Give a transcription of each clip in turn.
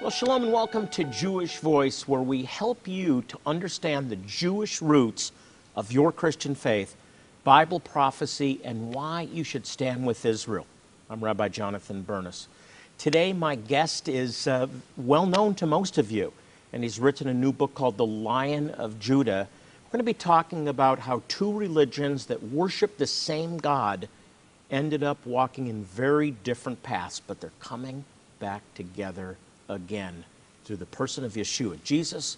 Well, shalom and welcome to Jewish Voice, where we help you to understand the Jewish roots of your Christian faith, Bible prophecy, and why you should stand with Israel. I'm Rabbi Jonathan Bernis. Today, my guest is uh, well known to most of you, and he's written a new book called The Lion of Judah. We're going to be talking about how two religions that worship the same God ended up walking in very different paths, but they're coming back together again through the person of Yeshua, Jesus,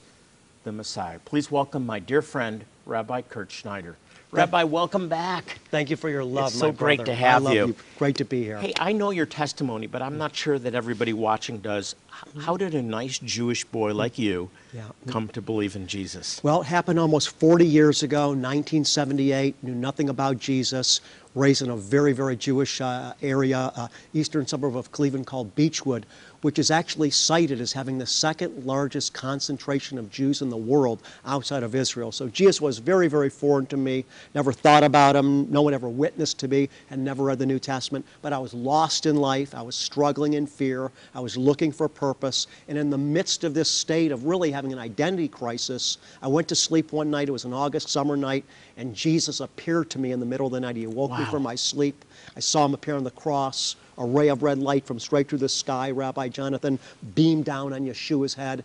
the Messiah. Please welcome my dear friend, Rabbi Kurt Schneider. Rabbi, welcome back. Thank you for your love, It's my so great brother. to have you. you. Great to be here. Hey, I know your testimony, but I'm not sure that everybody watching does. How did a nice Jewish boy like you Yeah. come to believe in Jesus? Well, it happened almost 40 years ago, 1978. Knew nothing about Jesus. Raised in a very, very Jewish uh, area, uh, eastern suburb of Cleveland called Beachwood, which is actually cited as having the second largest concentration of Jews in the world outside of Israel. So Jesus was very, very foreign to me. Never thought about him. No one ever witnessed to me, and never read the New Testament. But I was lost in life. I was struggling in fear. I was looking for purpose. And in the midst of this state of really having an identity crisis, I went to sleep one night. It was an August summer night, and Jesus appeared to me in the middle of the night. He woke me from my sleep. I saw him appear on the cross. A ray of red light from straight through the sky, Rabbi Jonathan, beamed down on Yeshua's head.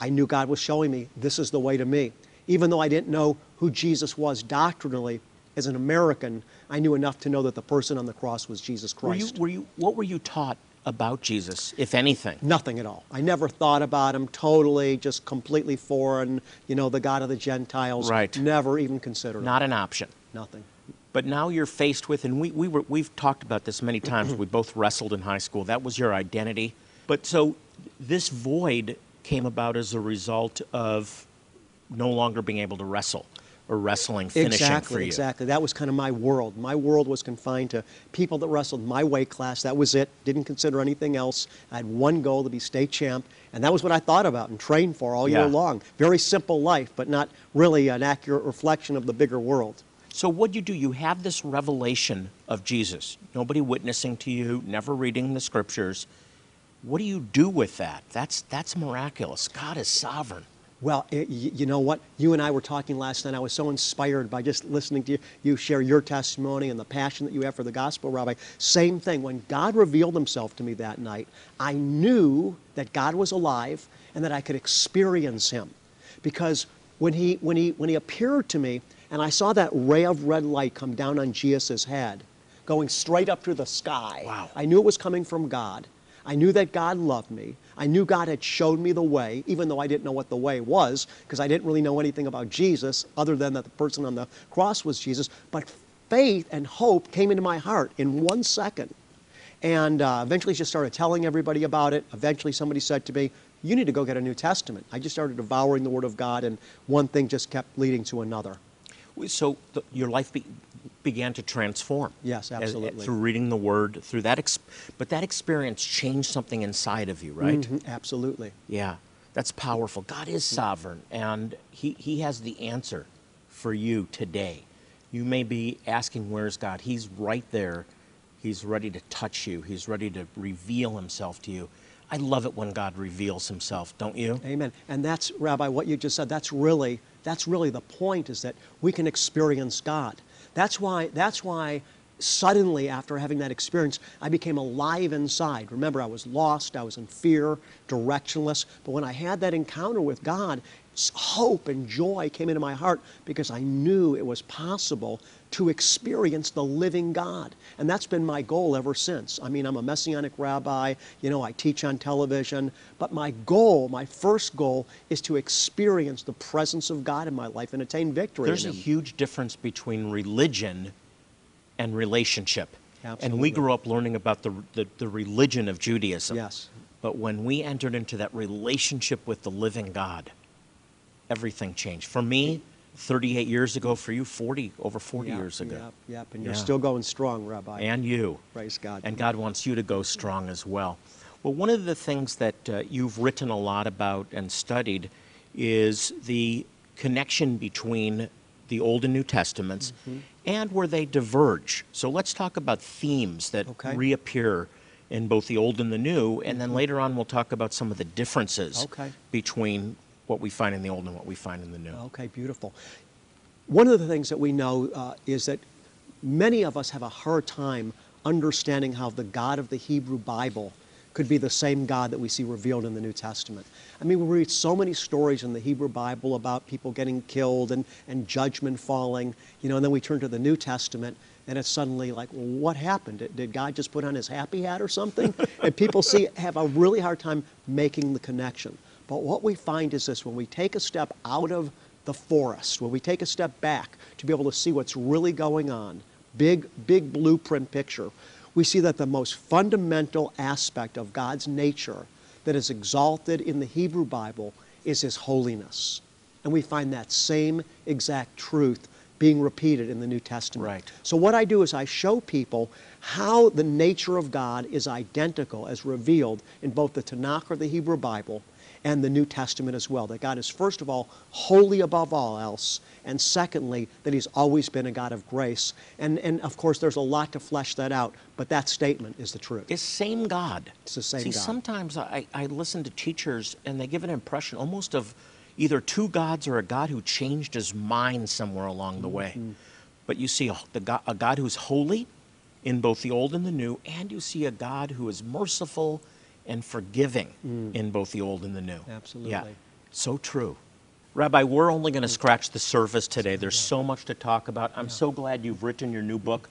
I knew God was showing me this is the way to me. Even though I didn't know who Jesus was doctrinally, as an American, I knew enough to know that the person on the cross was Jesus Were you, Christ. were you, what were you taught about Jesus, if anything? Nothing at all. I never thought about him totally, just completely foreign, you know, the God of the Gentiles. Right. Never even considered him. Not an option. Nothing. But now you're faced with, and we, we were, we've talked about this many times. we both wrestled in high school. That was your identity. But so this void came about as a result of no longer being able to wrestle or wrestling finishing exactly, for you. exactly. That was kind of my world. My world was confined to people that wrestled my weight class. That was it. Didn't consider anything else. I had one goal to be state champ, and that was what I thought about and trained for all Yeah. year long. Very simple life, but not really an accurate reflection of the bigger world. So what do you do, you have this revelation of Jesus. Nobody witnessing to you, never reading the scriptures. What do you do with that? That's that's miraculous. God is sovereign. Well, it, you know what? You and I were talking last night. I was so inspired by just listening to you, you share your testimony and the passion that you have for the gospel, Rabbi. Same thing. When God revealed himself to me that night, I knew that God was alive and that I could experience him. Because when he, when he, when he appeared to me and I saw that ray of red light come down on Jesus' head, going straight up to the sky, Wow. I knew it was coming from God. I knew that God loved me. I knew God had showed me the way, even though I didn't know what the way was, because I didn't really know anything about Jesus other than that the person on the cross was Jesus. But faith and hope came into my heart in one second. And uh, eventually just started telling everybody about it. Eventually somebody said to me, You need to go get a New Testament. I just started devouring the Word of God, and one thing just kept leading to another. So the, your life be, began to transform. Yes, as- absolutely. through reading the Word, through that, but that experience changed something inside of you, right? Mhm, absolutely. Yeah, that's powerful. God is sovereign, and he, he has the answer for you today. You may be asking, Where's God? He's right there. He's ready to touch you, He's ready to reveal Himself to you. I love it when God reveals Himself, don't you? Amen. And that's, Rabbi, what you just said, that's really, that's really the point is that we can experience God. That's why, that's why suddenly after having that experience, I became alive inside. Remember, I was lost, I was in fear, directionless. But when I had that encounter with God, hope and joy came into my heart because I knew it was possible to experience the living God. And that's been my goal ever since. I mean, I'm a messianic rabbi, you know, I teach on television, but my goal, my first goal, is to experience the presence of God in my life and attain victory. There's a huge difference between religion and relationship. And we grew up learning about the, the, the religion of Judaism. Yes. But when we entered into that relationship with the living God, everything changed. For me, 38 years ago, for you, 40, over 40 Yep, years ago. Yep, yep, and you're Yeah. still going strong, Rabbi. And you. Praise God. And God wants you to go strong as well. Well, one of the things that uh, you've written a lot about and studied is the connection between the Old and New Testaments Mm-hmm. and where they diverge. So let's talk about themes that Okay. reappear in both the Old and the New, and then later on we'll talk about some of the differences Mm-hmm. Okay. between what we find in the Old and what we find in the New. Okay, beautiful. One of the things that we know uh, is that many of us have a hard time understanding how the God of the Hebrew Bible could be the same God that we see revealed in the New Testament. I mean, we read so many stories in the Hebrew Bible about people getting killed and, and judgment falling, you know, and then we turn to the New Testament and it's suddenly like, well, what happened? Did, did God just put on his happy hat or something? and people see have a really hard time making the connection. But what we find is this when we take a step out of the forest, when we take a step back to be able to see what's really going on, big, big blueprint picture, we see that the most fundamental aspect of God's nature that is exalted in the Hebrew Bible is His holiness. And we find that same exact truth being repeated in the New Testament. Right. So, what I do is I show people how the nature of God is identical as revealed in both the Tanakh or the Hebrew Bible and the New Testament as well. That God is, first of all, holy above all else, and secondly, that He's always been a God of grace. And, and of course, there's a lot to flesh that out, but that statement is the truth. It's the same God. It's the same See, God. sometimes I, I listen to teachers and they give an impression almost of either two gods or a God who changed his mind somewhere along the way. Mm-hmm. But you see a, the God, a God who's holy in both the Old and the New, and you see a God who is merciful and forgiving in both the Old and the New. Absolutely. Yeah, Mm. So true. Rabbi, we're only going to scratch the surface today. There's so much to talk about. I'm so glad you've written your new book,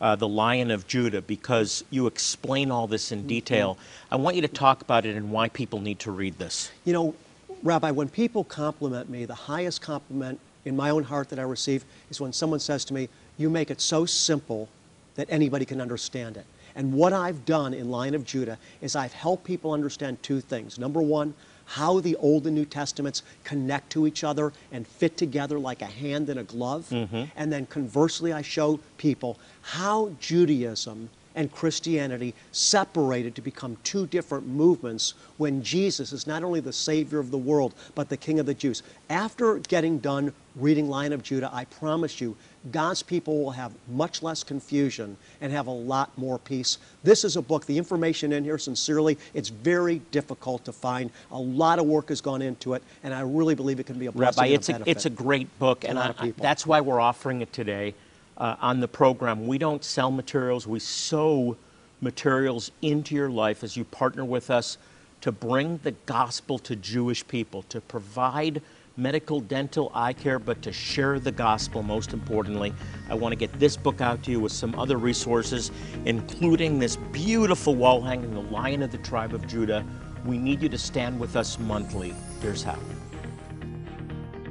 uh, The Lion of Judah, because you explain all this in detail. I want you to talk about it and why people need to read this. You know, Rabbi, when people compliment me, the highest compliment in my own heart that I receive is when someone says to me, You make it so simple that anybody can understand it. And what I've done in Lion of Judah is I've helped people understand two things. Number one, how the Old and New Testaments connect to each other and fit together like a hand in a glove. Mm-hmm. And then conversely, I show people how Judaism and Christianity separated to become two different movements when Jesus is not only the Savior of the world, but the King of the Jews. After getting done reading Lion of Judah, I promise you, God's people will have much less confusion and have a lot more peace. This is a book, the information in here, sincerely, it's very difficult to find. A lot of work has gone into it, and I really believe it can be a blessing Rabbi, it's a, benefit. it's a great book, a and lot I, of people. that's why we're offering it today uh, on the program. We don't sell materials, we sow materials into your life as you partner with us to bring the gospel to Jewish people, to provide medical, dental, eye care, but to share the gospel most importantly. I want to get this book out to you with some other resources, including this beautiful wall hanging, The Lion of the Tribe of Judah. We need you to stand with us monthly. Here's how.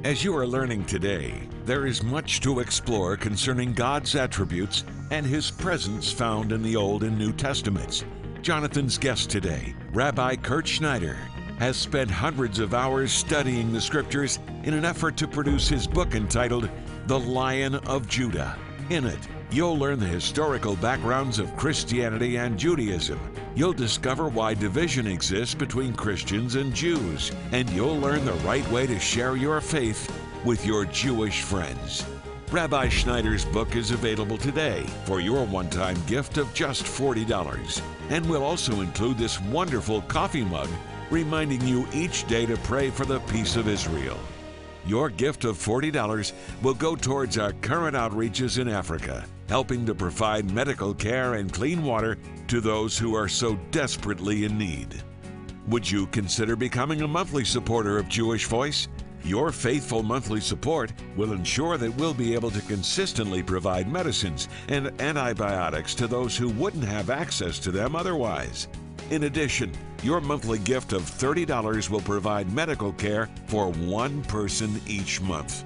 As you are learning today, there is much to explore concerning God's attributes and His presence found in the Old and New Testaments. Jonathan's guest today, Rabbi Kurt Schneider, has spent hundreds of hours studying the scriptures in an effort to produce his book entitled The Lion of Judah. In it, you'll learn the historical backgrounds of Christianity and Judaism. You'll discover why division exists between Christians and Jews, and you'll learn the right way to share your faith with your Jewish friends. Rabbi Schneider's book is available today for your one time gift of just $40. And we'll also include this wonderful coffee mug reminding you each day to pray for the peace of Israel. Your gift of $40 will go towards our current outreaches in Africa, helping to provide medical care and clean water to those who are so desperately in need. Would you consider becoming a monthly supporter of Jewish Voice? Your faithful monthly support will ensure that we'll be able to consistently provide medicines and antibiotics to those who wouldn't have access to them otherwise. In addition, your monthly gift of $30 will provide medical care for one person each month.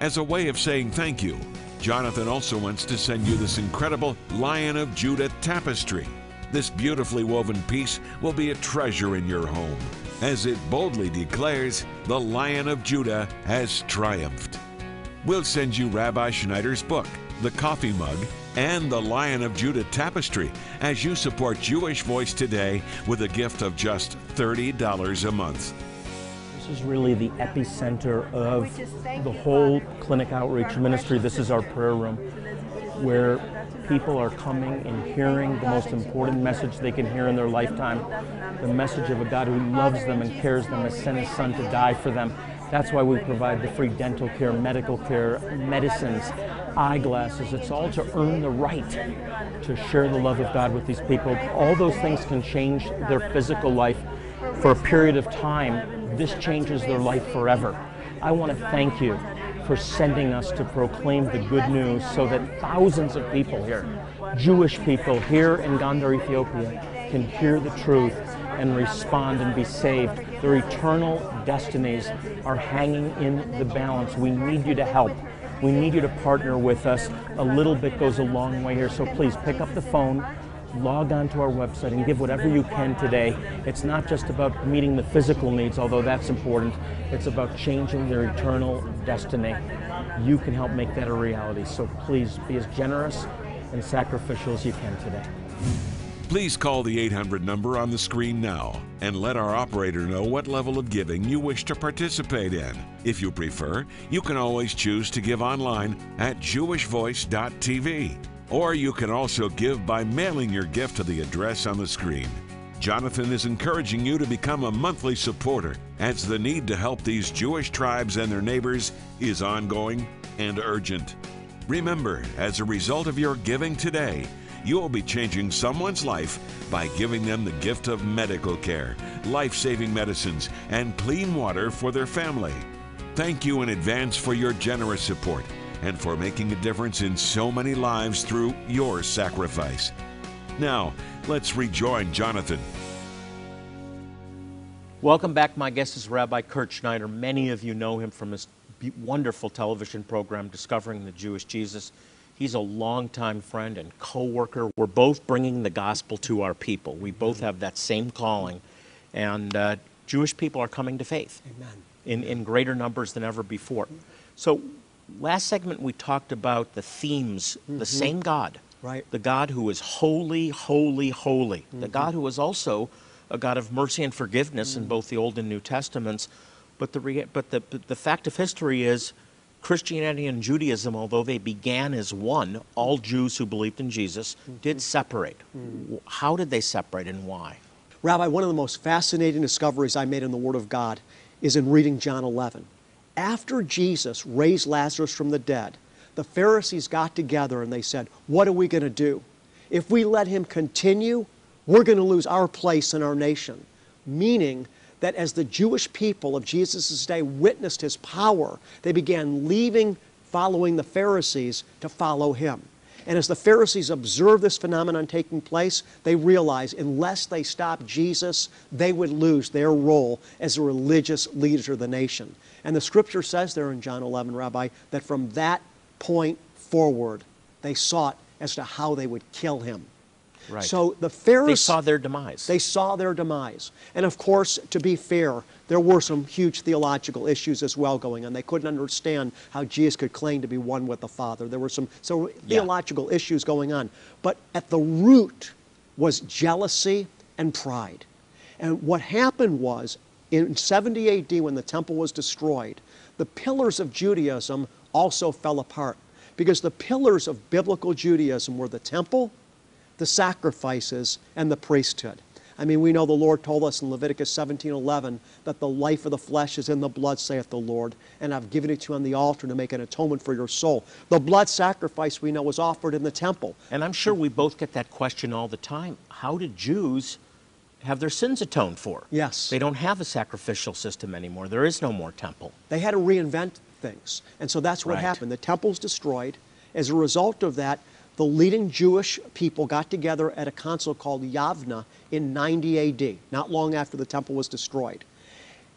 As a way of saying thank you, Jonathan also wants to send you this incredible Lion of Judah tapestry. This beautifully woven piece will be a treasure in your home, as it boldly declares, The Lion of Judah has triumphed. We'll send you Rabbi Schneider's book, The Coffee Mug, and the Lion of Judah tapestry as you support Jewish Voice today with a gift of just $30 a month. This is really the epicenter of the whole clinic outreach ministry. This is our prayer room where people are coming and hearing the most important message they can hear in their lifetime the message of a God who loves them and cares them, has sent his son to die for them. That's why we provide the free dental care, medical care, medicines, eyeglasses. It's all to earn the right to share the love of God with these people. All those things can change their physical life for a period of time. This changes their life forever. I want to thank you for sending us to proclaim the good news so that thousands of people here, Jewish people here in Gondar, Ethiopia, can hear the truth and respond and be saved. Their eternal destinies are hanging in the balance. We need you to help. We need you to partner with us. A little bit goes a long way here, so please pick up the phone, log on to our website, and give whatever you can today. It's not just about meeting the physical needs, although that's important. It's about changing their eternal destiny. You can help make that a reality, so please be as generous and sacrificial as you can today. Please call the 800 number on the screen now and let our operator know what level of giving you wish to participate in. If you prefer, you can always choose to give online at jewishvoice.tv. Or you can also give by mailing your gift to the address on the screen. Jonathan is encouraging you to become a monthly supporter as the need to help these Jewish tribes and their neighbors is ongoing and urgent. Remember, as a result of your giving today, you will be changing someone's life by giving them the gift of medical care, life saving medicines, and clean water for their family. Thank you in advance for your generous support and for making a difference in so many lives through your sacrifice. Now, let's rejoin Jonathan. Welcome back. My guest is Rabbi Kurt Schneider. Many of you know him from his wonderful television program, Discovering the Jewish Jesus. He's a longtime friend and co-worker. We're both bringing the gospel to our people. We both have that same calling, and uh, Jewish people are coming to faith Amen. in, in greater numbers than ever before. So, last segment we talked about the themes, the mm-hmm. same God, Right. the God who is holy, holy, holy, the mm-hmm. God who is also a God of mercy and forgiveness in mm. both the Old and New Testaments. But the but the but the fact of history is Christianity and Judaism, although they began as one, all Jews who believed in Jesus mm-hmm. did separate. Mm. W- How did they separate and why? Rabbi, one of the most fascinating discoveries I made in the Word of God is in reading John 11. After Jesus raised Lazarus from the dead, the Pharisees got together and they said, What are we going to do? If we let him continue, we're going to lose our place in our nation. Meaning that as the Jewish people of Jesus' day witnessed his power, they began leaving following the Pharisees to follow him. And as the Pharisees observed this phenomenon taking place, they realized unless they stopped Jesus, they would lose their role as a religious leader of the nation. And the scripture says there in John 11, Rabbi, that from that point forward, they sought as to how they would kill him. Right. So the Pharisees. They saw their demise. They saw their demise. And of course, to be fair, there were some huge theological issues as well going on. They couldn't understand how Jesus could claim to be one with the Father. There were some so Yeah. theological issues going on. But at the root was jealousy and pride. And what happened was in 70 AD, when the temple was destroyed, the pillars of Judaism also fell apart. Because the pillars of biblical Judaism were the temple, the sacrifices, and the priesthood. I mean, we know the Lord told us in Leviticus 17:11 that the life of the flesh is in the blood, saith the Lord, and I've given it to you on the altar to make an atonement for your soul. The blood sacrifice we know was offered in the temple. And I'm sure we both get that question all the time. How did Jews have their sins atoned for? Yes. They don't have a sacrificial system anymore. There is no more temple. They had to reinvent things. And so that's what Right. happened. The temple's destroyed. As a result of that, the leading Jewish people got together at a council called Yavna in 90 AD, not long after the temple was destroyed.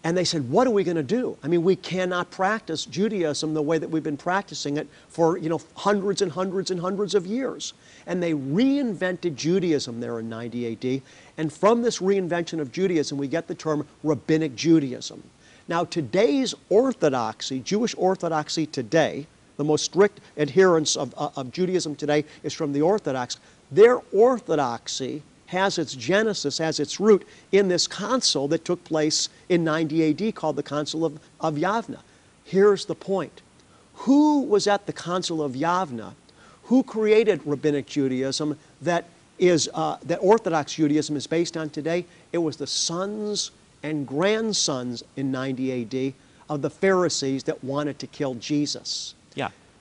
And they said, What are we going to do? I mean, we cannot practice Judaism the way that we've been practicing it for you know, hundreds and hundreds and hundreds of years. And they reinvented Judaism there in 90 AD. And from this reinvention of Judaism, we get the term rabbinic Judaism. Now, today's orthodoxy, Jewish orthodoxy today, the most strict adherents of, uh, of Judaism today is from the Orthodox. Their orthodoxy has its genesis, has its root in this council that took place in 90 AD called the Council of, of Yavna. Here's the point Who was at the Council of Yavna? Who created Rabbinic Judaism that, is, uh, that Orthodox Judaism is based on today? It was the sons and grandsons in 90 AD of the Pharisees that wanted to kill Jesus.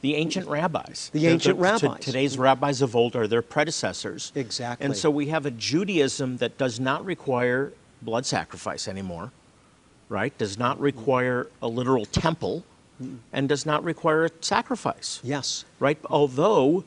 The ancient rabbis. The ancient to- rabbis. today's rabbis of old are their predecessors. Exactly. And so we have a Judaism that does not require blood sacrifice anymore, right? Does not require a literal temple, and does not require a sacrifice. Yes. right? Although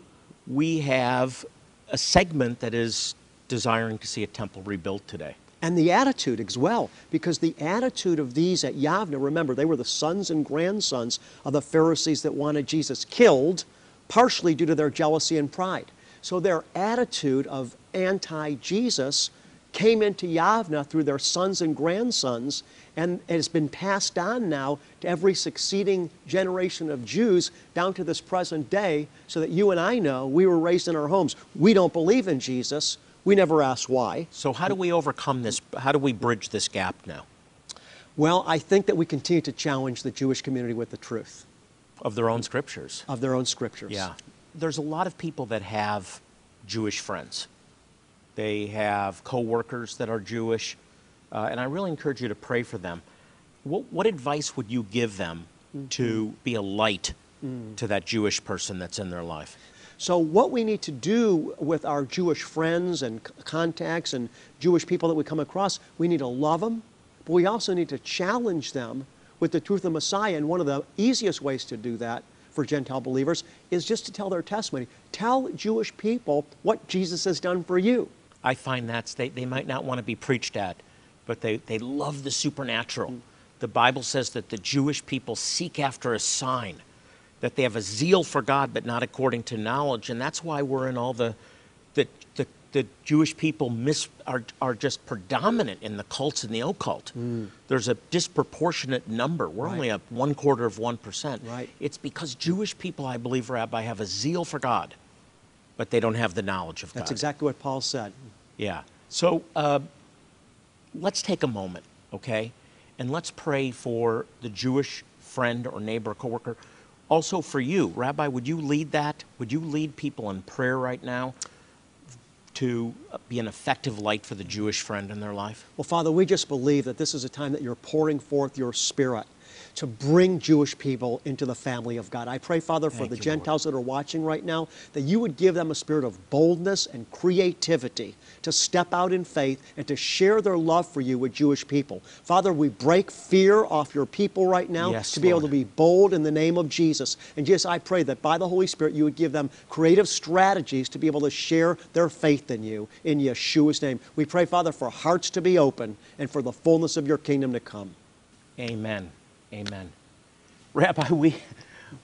we have a segment that is desiring to see a temple rebuilt today. And the attitude as well, because the attitude of these at Yavna, remember, they were the sons and grandsons of the Pharisees that wanted Jesus killed, partially due to their jealousy and pride. So their attitude of anti Jesus came into Yavna through their sons and grandsons, and it has been passed on now to every succeeding generation of Jews down to this present day, so that you and I know we were raised in our homes. We don't believe in Jesus. We never asked why. So how do we overcome this? How do we bridge this gap now Well, I think that we continue to challenge the Jewish community with the truth of their own scriptures? of their own scriptures. Yeah. There's a lot of people that have Jewish friends. They have coworkers that are Jewish, uh, and I really encourage you to pray for them. What, what advice would you give them to be a light to that Jewish person that's in their life? So, what we need to do with our Jewish friends and contacts and Jewish people that we come across, we need to love them, but we also need to challenge them with the truth of the Messiah. And one of the easiest ways to do that for Gentile believers is just to tell their testimony. Tell Jewish people what Jesus has done for you. I find that they, they might not want to be preached at, but they, they love the supernatural. Mm. The Bible says that the Jewish people seek after a sign, that they have a zeal for God, but not according to knowledge. And that's why we're in all the the, the, the Jewish people mis, are, are just predominant in the cults and the occult. There's a disproportionate number. We're only a one quarter of 1%. Right. It's because Jewish people, I believe, Rabbi, have a zeal for God, but they don't have the knowledge of God. That's exactly what Paul said. Yeah. So uh, let's take a moment, okay? And let's pray for the Jewish friend or neighbor, coworker. Also for you, Rabbi, would you lead that? Would you lead people in prayer right now to be an effective light for the Jewish friend in their life? Well, Father, we just believe that this is a time that you're pouring forth your spirit to bring Jewish people into the family of God. I pray, Father, for Thank the you, Lord. Gentiles that are watching right now, that you would give them a spirit of boldness and creativity to step out in faith and to share their love for you with Jewish people. Father, we break fear off your people right now Yes, to be able to be bold in the name of Jesus. And just I pray that by the Holy Spirit you would give them creative strategies to be able to share their faith in you in Yeshua's name. We pray, Father, for hearts to be open and for the fullness of your kingdom to come. Amen. Amen. Rabbi, we,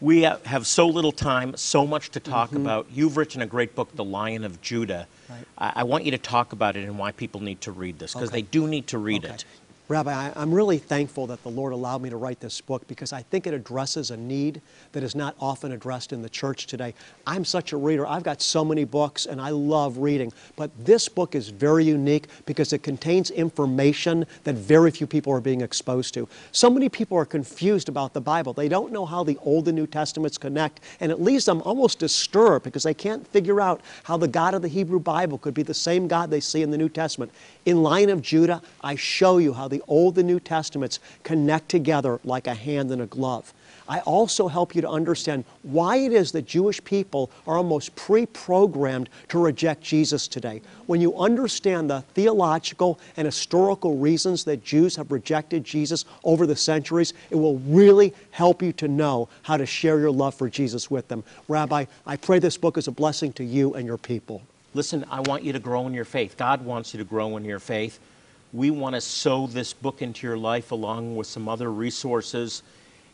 we have so little time, so much to talk mm-hmm. about. You've written a great book, The Lion of Judah. Right. I, I want you to talk about it and why people need to read this, because Okay. they do need to read Okay. it. Rabbi, I'm really thankful that the Lord allowed me to write this book because I think it addresses a need that is not often addressed in the church today. I'm such a reader. I've got so many books and I love reading, but this book is very unique because it contains information that very few people are being exposed to. So many people are confused about the Bible. They don't know how the Old and New Testaments connect, and it leaves them almost disturbed because they can't figure out how the God of the Hebrew Bible could be the same God they see in the New Testament. In Lion of Judah, I show you how the Old and New Testaments connect together like a hand and a glove. I also help you to understand why it is that Jewish people are almost pre programmed to reject Jesus today. When you understand the theological and historical reasons that Jews have rejected Jesus over the centuries, it will really help you to know how to share your love for Jesus with them. Rabbi, I pray this book is a blessing to you and your people. Listen, I want you to grow in your faith. God wants you to grow in your faith. We want to sow this book into your life along with some other resources.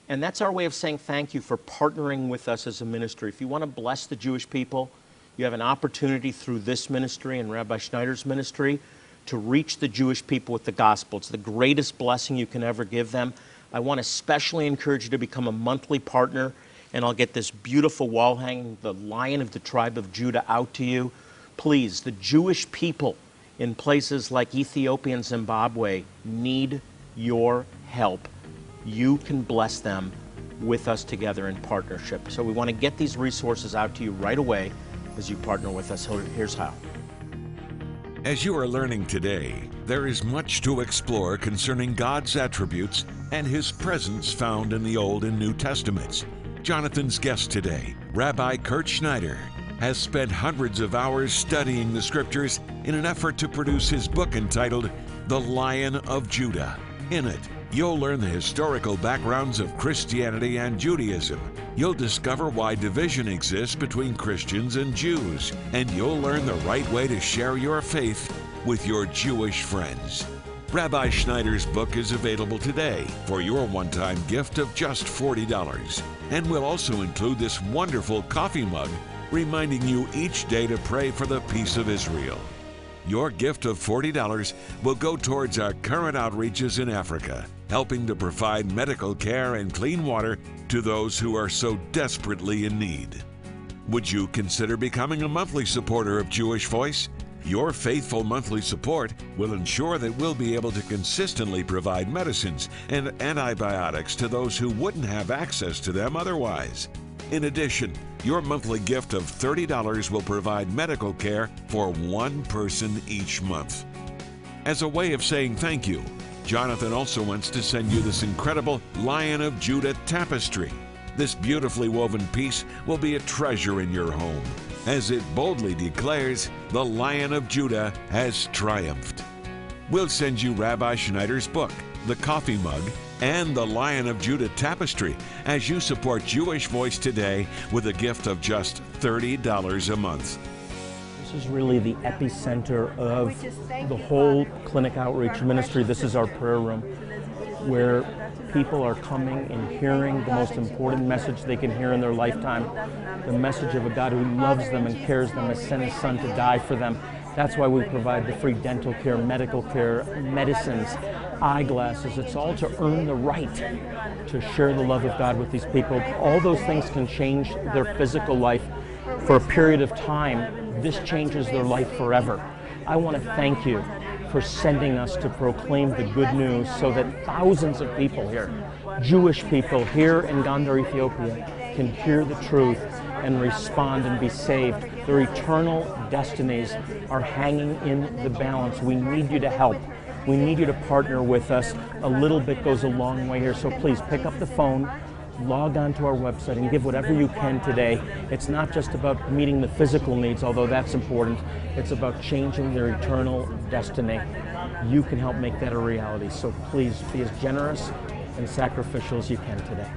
And that's our way of saying thank you for partnering with us as a ministry. If you want to bless the Jewish people, you have an opportunity through this ministry and Rabbi Schneider's ministry to reach the Jewish people with the gospel. It's the greatest blessing you can ever give them. I want to especially encourage you to become a monthly partner, and I'll get this beautiful wall hanging, the Lion of the tribe of Judah, out to you. Please, the Jewish people in places like Ethiopia and Zimbabwe need your help. You can bless them with us together in partnership. So we want to get these resources out to you right away as you partner with us. Here's how. As you are learning today, there is much to explore concerning God's attributes and His presence found in the Old and New Testaments. Jonathan's guest today, Rabbi Kurt Schneider, has spent hundreds of hours studying the scriptures in an effort to produce his book entitled The Lion of Judah. In it, you'll learn the historical backgrounds of Christianity and Judaism. You'll discover why division exists between Christians and Jews, and you'll learn the right way to share your faith with your Jewish friends. Rabbi Schneider's book is available today for your one time gift of just $40 and will also include this wonderful coffee mug reminding you each day to pray for the peace of Israel. Your gift of $40 will go towards our current outreaches in Africa, helping to provide medical care and clean water to those who are so desperately in need. Would you consider becoming a monthly supporter of Jewish Voice? Your faithful monthly support will ensure that we'll be able to consistently provide medicines and antibiotics to those who wouldn't have access to them otherwise. In addition, your monthly gift of $30 will provide medical care for one person each month. As a way of saying thank you, Jonathan also wants to send you this incredible Lion of Judah tapestry. This beautifully woven piece will be a treasure in your home, as it boldly declares, The Lion of Judah has triumphed. We'll send you Rabbi Schneider's book, The Coffee Mug, and the Lion of Judah tapestry as you support Jewish Voice today with a gift of just $30 a month. This is really the epicenter of the whole clinic outreach ministry. This is our prayer room where people are coming and hearing the most important message they can hear in their lifetime the message of a God who loves them and cares them, has sent his son to die for them. That's why we provide the free dental care, medical care, medicines, eyeglasses. It's all to earn the right to share the love of God with these people. All those things can change their physical life for a period of time. This changes their life forever. I want to thank you for sending us to proclaim the good news so that thousands of people here, Jewish people here in Gondar, Ethiopia, can hear the truth and respond and be saved. Their eternal destinies are hanging in the balance. We need you to help. We need you to partner with us. A little bit goes a long way here, so please pick up the phone, log on to our website, and give whatever you can today. It's not just about meeting the physical needs, although that's important. It's about changing their eternal destiny. You can help make that a reality, so please be as generous and sacrificial as you can today.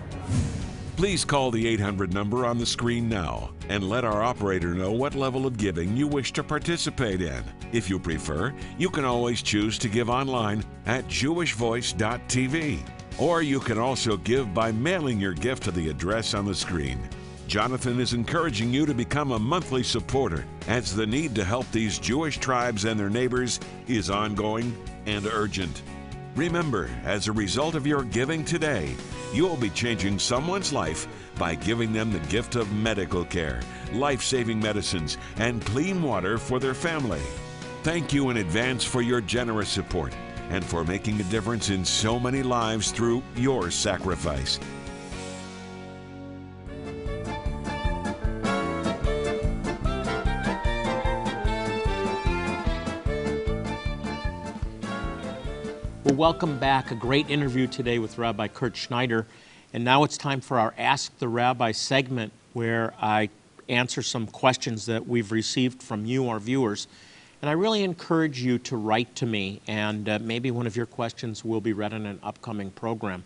Please call the 800 number on the screen now and let our operator know what level of giving you wish to participate in. If you prefer, you can always choose to give online at jewishvoice.tv. Or you can also give by mailing your gift to the address on the screen. Jonathan is encouraging you to become a monthly supporter as the need to help these Jewish tribes and their neighbors is ongoing and urgent. Remember, as a result of your giving today, you will be changing someone's life by giving them the gift of medical care, life saving medicines, and clean water for their family. Thank you in advance for your generous support and for making a difference in so many lives through your sacrifice. Welcome back. A great interview today with Rabbi Kurt Schneider. And now it's time for our Ask the Rabbi segment where I answer some questions that we've received from you, our viewers. And I really encourage you to write to me, and uh, maybe one of your questions will be read in an upcoming program.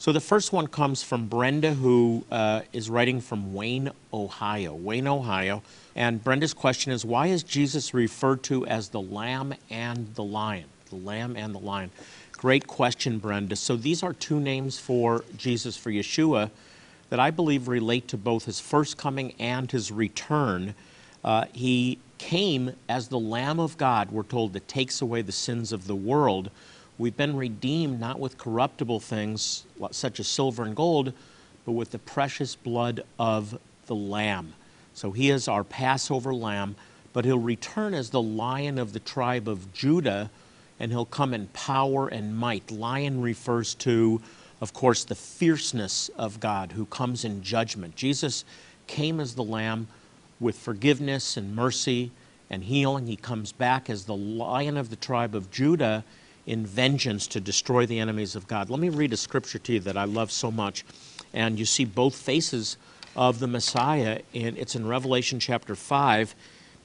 So the first one comes from Brenda, who uh, is writing from Wayne, Ohio. Wayne, Ohio. And Brenda's question is Why is Jesus referred to as the lamb and the lion? The lamb and the lion. Great question, Brenda. So these are two names for Jesus, for Yeshua, that I believe relate to both his first coming and his return. Uh, he came as the Lamb of God, we're told, that takes away the sins of the world. We've been redeemed not with corruptible things such as silver and gold, but with the precious blood of the Lamb. So he is our Passover Lamb, but he'll return as the Lion of the tribe of Judah, and he'll come in power and might. Lion refers to, of course, the fierceness of God who comes in judgment. Jesus came as the Lamb with forgiveness and mercy and healing. He comes back as the Lion of the tribe of Judah in vengeance to destroy the enemies of God. Let me read a scripture to you that I love so much. And you see both faces of the Messiah, and it's in Revelation chapter 5,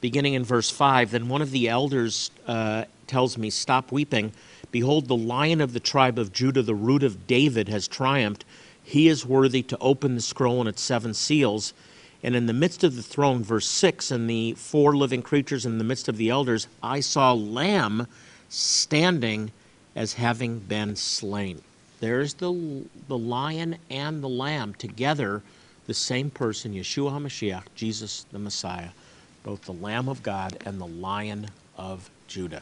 beginning in verse 5. Then one of the elders uh, tells me, Stop weeping. Behold, the lion of the tribe of Judah, the root of David, has triumphed. He is worthy to open the scroll and its seven seals. And in the midst of the throne, verse 6, and the four living creatures in the midst of the elders, I saw Lamb standing as having been slain. There's the, the lion and the lamb together, the same person, Yeshua HaMashiach, Jesus the Messiah, both the Lamb of God and the Lion of Judah.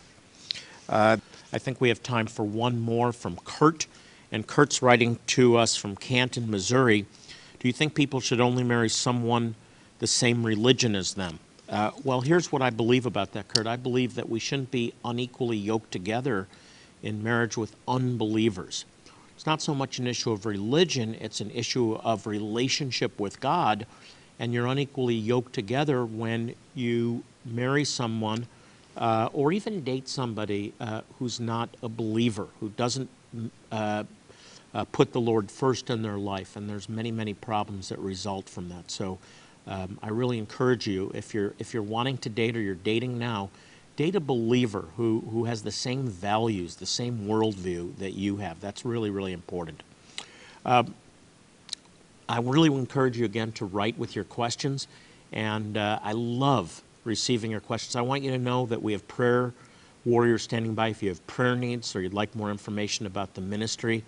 Uh, I think we have time for one more from Kurt. And Kurt's writing to us from Canton, Missouri. Do you think people should only marry someone the same religion as them? Uh, well, here's what I believe about that, Kurt. I believe that we shouldn't be unequally yoked together in marriage with unbelievers. It's not so much an issue of religion, it's an issue of relationship with God, and you're unequally yoked together when you marry someone uh, or even date somebody uh, who's not a believer, who doesn't uh, uh, put the Lord first in their life, and there's many, many problems that result from that. So um, I really encourage you, if you're, if you're wanting to date or you're dating now, date a believer who, who has the same values, the same worldview that you have. That's really, really important. Um, I really encourage you again to write with your questions, and uh, I love receiving your questions. I want you to know that we have prayer warriors standing by. If you have prayer needs or you'd like more information about the ministry,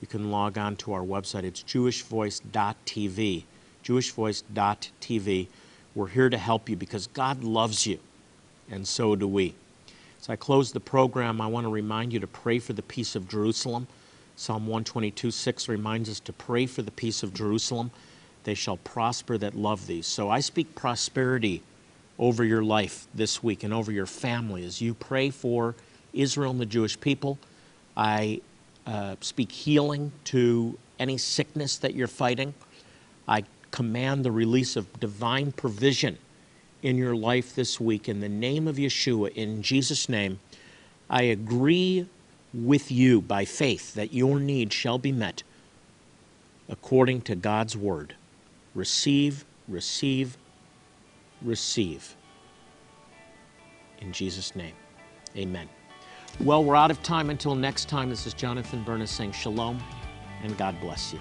you can log on to our website. It's jewishvoice.tv jewishvoice.tv. We're here to help you because God loves you, and so do we. As I close the program, I want to remind you to pray for the peace of Jerusalem. Psalm 122 6 reminds us to pray for the peace of Jerusalem. They shall prosper that love thee. So I speak prosperity over your life this week and over your family as you pray for Israel and the Jewish people. I uh, speak healing to any sickness that you're fighting. I command the release of divine provision in your life this week in the name of Yeshua, in Jesus' name. I agree with you by faith that your need shall be met according to God's word. Receive, receive, receive. In Jesus' name, amen. Well, we're out of time until next time. This is Jonathan Bernis saying shalom and God bless you.